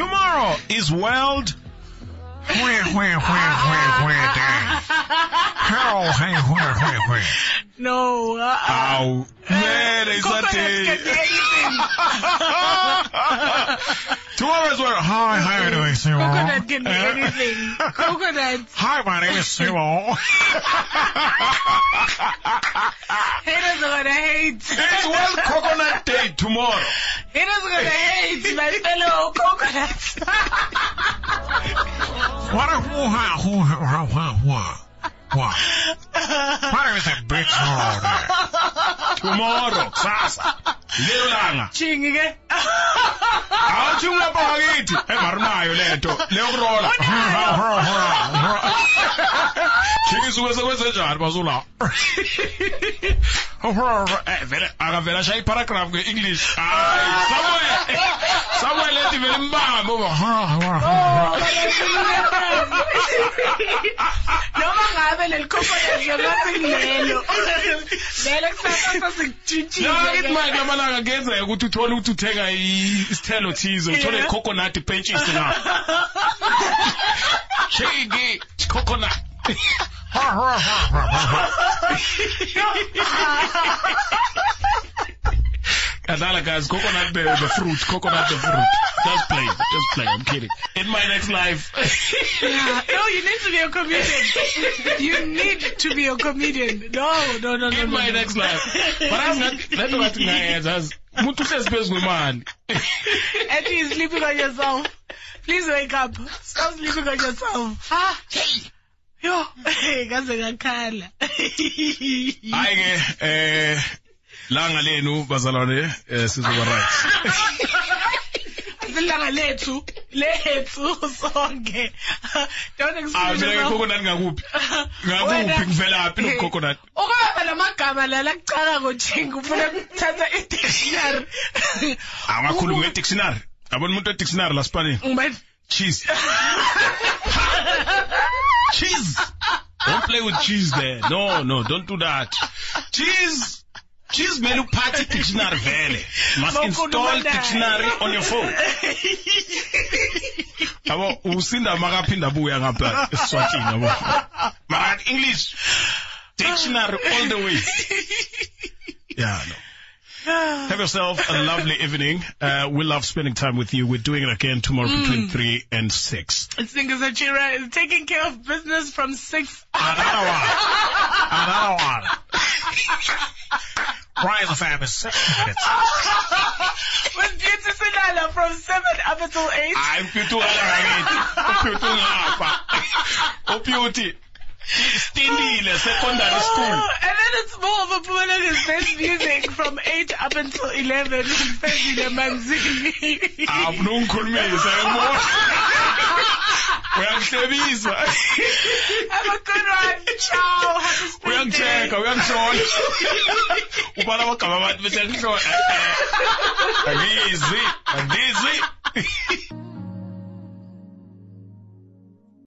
Tomorrow is World Where, where, where, where, where day. Hello, hey, where, where, where. No. Uh, Ow. Man, it's not coconuts can do day. anything. Tomorrow is World. Hi, how are you doing, Simo? Coconut can do anything. Coconuts. Hi, my name is Simo. Haters are gonna hate. It's World Coconut Day tomorrow. Haters are gonna hate my fellow coconuts. What a. What? My name is a big Tomorrow, sasa. Lelo langa. Chingi ngapha ngakithi. Engarunayo lento. Leyokurola. Chingisuke sekwenze njani basula? Eh vele akavela shaya iparagraph nge-English. Hayi, somewhere. Somewhere lethi vele. Noma i-confidence yabantu kulelo lelo. Kusasa sasikutshintshiwe no ithi manje amalanga kuyenzeka ukuthi uthole ukuthi uthenga isithelo thize uthole coconut ipentshisi na shiki coconut ha ha ha ha ha Kadala guys, coconut the, the fruit, coconut the fruit. Just play, just play. I'm kidding. In my next life, Yeah. No, you need to be a comedian. You need to be a comedian. No, no, no, no. in no, my no. next life. But I'm not. Let me what ngayenza. as- Umuntu uhlezi phezu kwemali. And you're sleeping on yourself. Please wake up. Stop sleeping on yourself. Ah, hey. Yo, hey, kaze ngakhala. Hayi ke eh langa lenu bazalwane eh sizoba right. Silanga lethu, lethu sonke. Don't Ah explain mina yourself. coconut ngakuphi? Ngakuphi Wena- kuvelaphi no coconut? Ukubamba lamagama lala kucaka ngojinga ufuna ukuthatha i-dictionary. Angakhuluma nge-dictionary. Yabona umuntu we-dictionary la Spanish. Ngibani? Cheese. cheese. Don't play with cheese there. No, no, don't do that. Cheese. Cheese mele uphathe dictionary vele. Must Bawukhuluma install dictionary on your phone. Yabo usinda makaphinda abuya ngapha eSwatini yabo. Mara English dictionary all the way. Yeah, no. Have yourself a lovely evening. Uh, we love spending time with you. We're doing it again tomorrow between 3 and 6. Singers Achira is taking care of business from six. Another one. Another one. Rise of Fam is 60 minutes. With Beauty Sinala from seven up until eight. I'm Pitu Alangit. Pitu Ngapa. Oh, beauty. Stindile, secondary school. Oh, and then it's more of a Pumalaga's best music from 8 up until 11 with Fezile Manzini. Abunungikhulumisa yabona. Uyangihlebisa. Have a good one. Ciao. Happy spring Uyangicheka, day. uyangisola. Ubala amagama abantu bese ngihlola. Angizwi, angizwi.